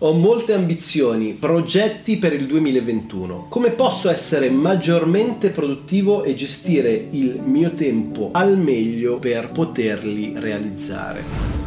Ho molte ambizioni, progetti per il 2021. Come posso essere maggiormente produttivo e gestire il mio tempo al meglio per poterli realizzare?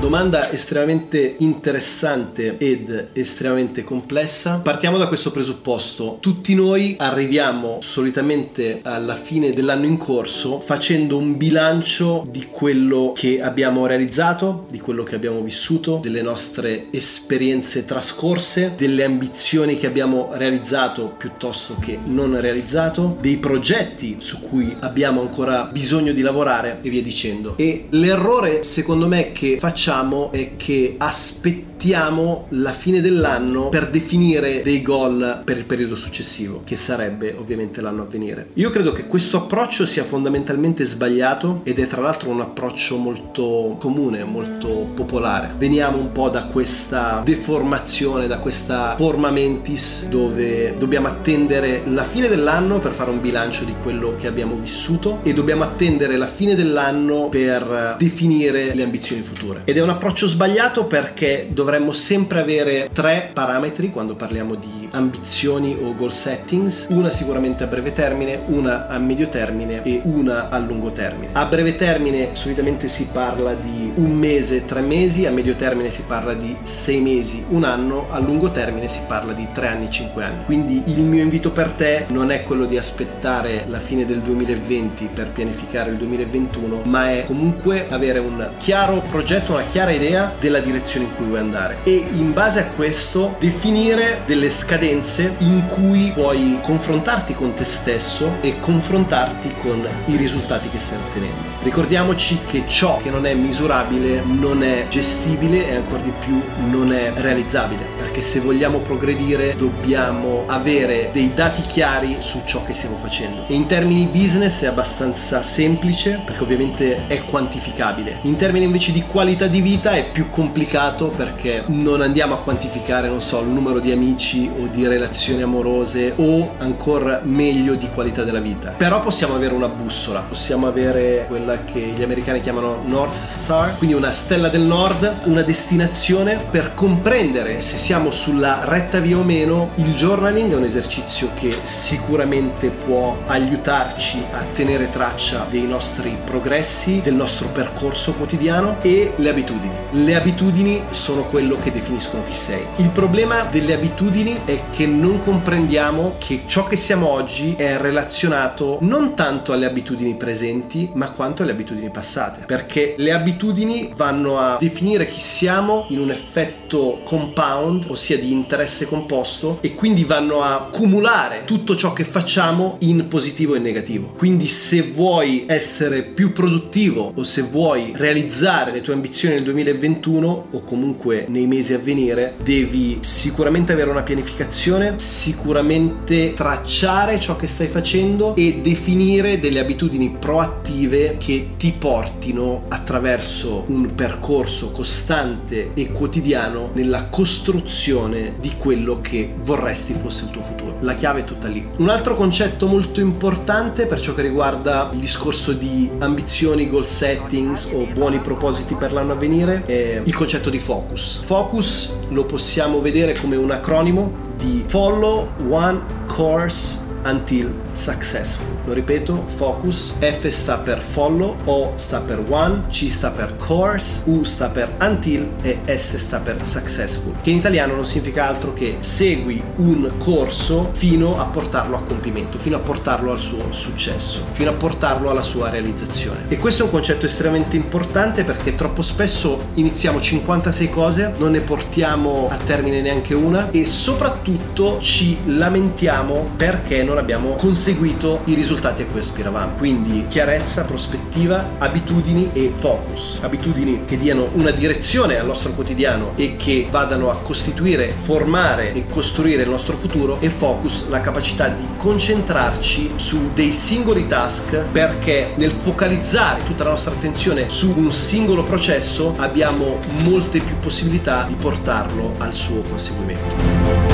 Domanda estremamente interessante ed estremamente complessa. Partiamo da questo presupposto. Tutti noi arriviamo solitamente alla fine dell'anno in corso facendo un bilancio di quello che abbiamo realizzato, di quello che abbiamo vissuto, delle nostre esperienze trascorse, delle ambizioni che abbiamo realizzato piuttosto che non realizzato, dei progetti su cui abbiamo ancora bisogno di lavorare e via dicendo. E l'errore secondo me che facciamo facciamo è che aspettiamo la fine dell'anno per definire dei goal per il periodo successivo, che sarebbe ovviamente l'anno a venire. Io credo che questo approccio sia fondamentalmente sbagliato ed è tra l'altro un approccio molto comune, molto popolare. Veniamo un po' da questa deformazione, da questa forma mentis dove dobbiamo attendere la fine dell'anno per fare un bilancio di quello che abbiamo vissuto e dobbiamo attendere la fine dell'anno per definire le ambizioni future. Ed è un approccio sbagliato perché dovremmo sempre avere tre parametri quando parliamo di ambizioni o goal settings, una sicuramente a breve termine, una a medio termine e una a lungo termine. A breve termine solitamente si parla di un mese, tre mesi, a medio termine si parla di sei mesi, un anno, a lungo termine si parla di tre anni, cinque anni. Quindi il mio invito per te non è quello di aspettare la fine del 2020 per pianificare il 2021, ma è comunque avere un chiaro progetto, una chiara idea della direzione in cui vuoi andare e in base a questo definire delle scadenze in cui puoi confrontarti con te stesso e confrontarti con i risultati che stai ottenendo. Ricordiamoci che ciò che non è misurabile non è gestibile e ancora di più non è realizzabile, perché se vogliamo progredire dobbiamo avere dei dati chiari su ciò che stiamo facendo. E in termini business è abbastanza semplice perché ovviamente è quantificabile. In termini invece di qualità di vita è più complicato perché non andiamo a quantificare, non so, il numero di amici o di relazioni amorose o ancora meglio di qualità della vita. Però possiamo avere una bussola, possiamo avere quella che gli americani chiamano North Star, quindi una stella del nord, una destinazione per comprendere se siamo sulla retta via o meno. Il journaling è un esercizio che sicuramente può aiutarci a tenere traccia dei nostri progressi, del nostro percorso quotidiano e le abitudini. Le abitudini sono quello che definiscono chi sei. Il problema delle abitudini è che non comprendiamo che ciò che siamo oggi è relazionato non tanto alle abitudini presenti, ma quanto quanto le abitudini passate, perché le abitudini vanno a definire chi siamo in un effetto compound, ossia di interesse composto, e quindi vanno a cumulare tutto ciò che facciamo in positivo e negativo. Quindi se vuoi essere più produttivo o se vuoi realizzare le tue ambizioni nel 2021 o comunque nei mesi a venire, devi sicuramente avere una pianificazione, sicuramente tracciare ciò che stai facendo e definire delle abitudini proattive che ti portino attraverso un percorso costante e quotidiano nella costruzione di quello che vorresti fosse il tuo futuro. La chiave è tutta lì. Un altro concetto molto importante per ciò che riguarda il discorso di ambizioni, goal settings o buoni propositi per l'anno a venire è il concetto di focus. Focus lo possiamo vedere come un acronimo di Follow One Course until successful. Lo ripeto, focus, F sta per follow, O sta per one, C sta per course, U sta per until e S sta per successful, che in italiano non significa altro che segui un corso fino a portarlo a compimento, fino a portarlo al suo successo, fino a portarlo alla sua realizzazione. E questo è un concetto estremamente importante perché troppo spesso iniziamo 56 cose, non ne portiamo a termine neanche una e soprattutto ci lamentiamo perché non abbiamo conseguito i risultati a cui aspiravamo. Quindi chiarezza, prospettiva, abitudini e focus. Abitudini che diano una direzione al nostro quotidiano e che vadano a costituire, formare e costruire il nostro futuro e focus la capacità di concentrarci su dei singoli task perché nel focalizzare tutta la nostra attenzione su un singolo processo abbiamo molte più possibilità di portarlo al suo conseguimento.